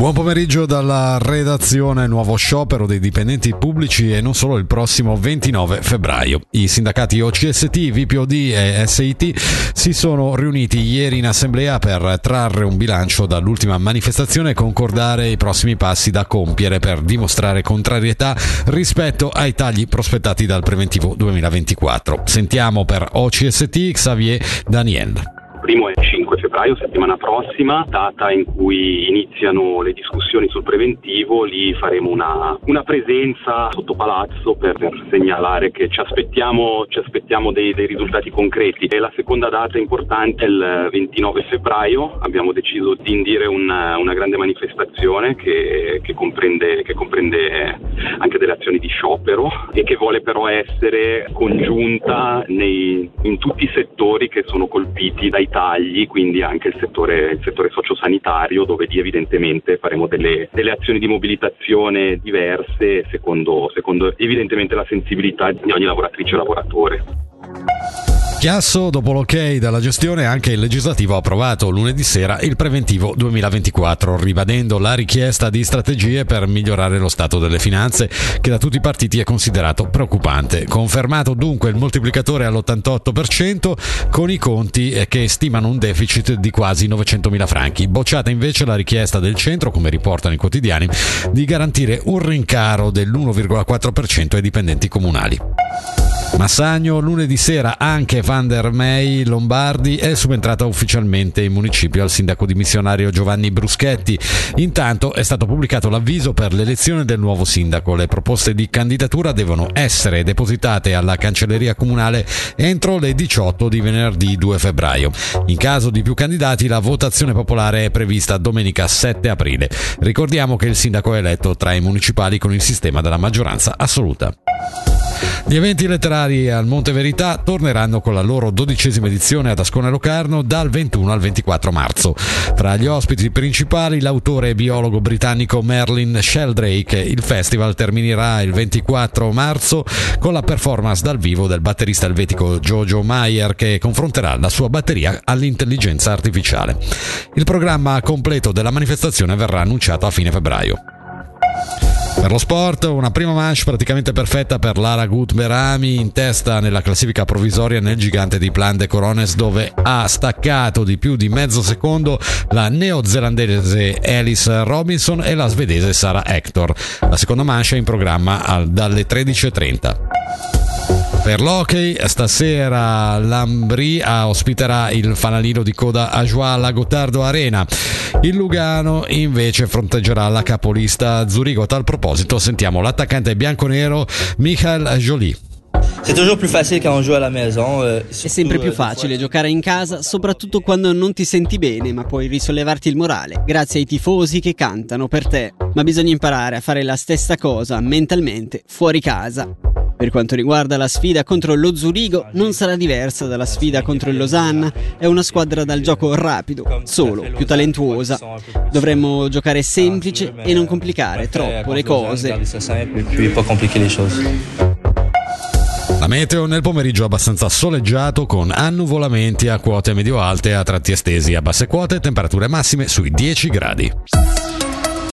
Buon pomeriggio dalla redazione Nuovo sciopero dei dipendenti pubblici e non solo il prossimo 29 febbraio. I sindacati OCST, VPOD e SIT si sono riuniti ieri in assemblea per trarre un bilancio dall'ultima manifestazione e concordare i prossimi passi da compiere per dimostrare contrarietà rispetto ai tagli prospettati dal preventivo 2024. Sentiamo per OCST Xavier Daniel primo è 5 febbraio, settimana prossima, data in cui iniziano le discussioni sul preventivo, lì faremo una, una presenza sotto palazzo per, per segnalare che ci aspettiamo, ci aspettiamo dei, dei, risultati concreti. E la seconda data importante è il 29 febbraio, abbiamo deciso di indire una, una grande manifestazione che, che, comprende, che comprende anche delle azioni di sciopero e che vuole però essere congiunta nei, in tutti i settori che sono colpiti dai tagli tagli, quindi anche il settore, il settore sociosanitario, dove lì evidentemente faremo delle, delle azioni di mobilitazione diverse secondo, secondo evidentemente la sensibilità di ogni lavoratrice o lavoratore. Chiasso, dopo l'ok dalla gestione, anche il legislativo ha approvato lunedì sera il preventivo 2024, ribadendo la richiesta di strategie per migliorare lo stato delle finanze, che da tutti i partiti è considerato preoccupante. Confermato dunque il moltiplicatore all'88%, con i conti che stimano un deficit di quasi 900.000 franchi. Bocciata invece la richiesta del centro, come riportano i quotidiani, di garantire un rincaro dell'1,4% ai dipendenti comunali. Massagno lunedì sera anche Van der Mey Lombardi è subentrata ufficialmente in municipio al sindaco dimissionario Giovanni Bruschetti. Intanto è stato pubblicato l'avviso per l'elezione del nuovo sindaco. Le proposte di candidatura devono essere depositate alla cancelleria comunale entro le 18 di venerdì 2 febbraio. In caso di più candidati la votazione popolare è prevista domenica 7 aprile. Ricordiamo che il sindaco è eletto tra i municipali con il sistema della maggioranza assoluta. Gli eventi letterari al Monte Verità torneranno con la loro dodicesima edizione ad Ascona Locarno dal 21 al 24 marzo. Tra gli ospiti principali l'autore e biologo britannico Merlin Sheldrake. Il festival terminerà il 24 marzo con la performance dal vivo del batterista elvetico Jojo Mayer che confronterà la sua batteria all'intelligenza artificiale. Il programma completo della manifestazione verrà annunciato a fine febbraio. Per lo sport, una prima manche praticamente perfetta per Lara Gutberami in testa nella classifica provvisoria nel gigante di Plan de Corones dove ha staccato di più di mezzo secondo la neozelandese Alice Robinson e la svedese Sara Hector. La seconda manche è in programma dalle 13.30. Per l'hockey, stasera l'Ambri ospiterà il fanalino di coda Ajoie alla Gottardo Arena. Il Lugano invece fronteggerà la capolista Zurigo. A tal proposito sentiamo l'attaccante bianconero Michael Jolie. C'est toujours plus facile quand on joue à la maison. È sempre più facile giocare in casa, soprattutto quando non ti senti bene, ma puoi risollevarti il morale, grazie ai tifosi che cantano per te. Ma bisogna imparare a fare la stessa cosa mentalmente fuori casa. Per quanto riguarda la sfida contro lo Zurigo, non sarà diversa dalla sfida contro il Losanna, è una squadra dal gioco rapido, solo più talentuosa. Dovremmo giocare semplice e non complicare troppo le cose. La meteo nel pomeriggio abbastanza soleggiato con annuvolamenti a quote medio-alte a tratti estesi a basse quote, temperature massime sui 10 gradi.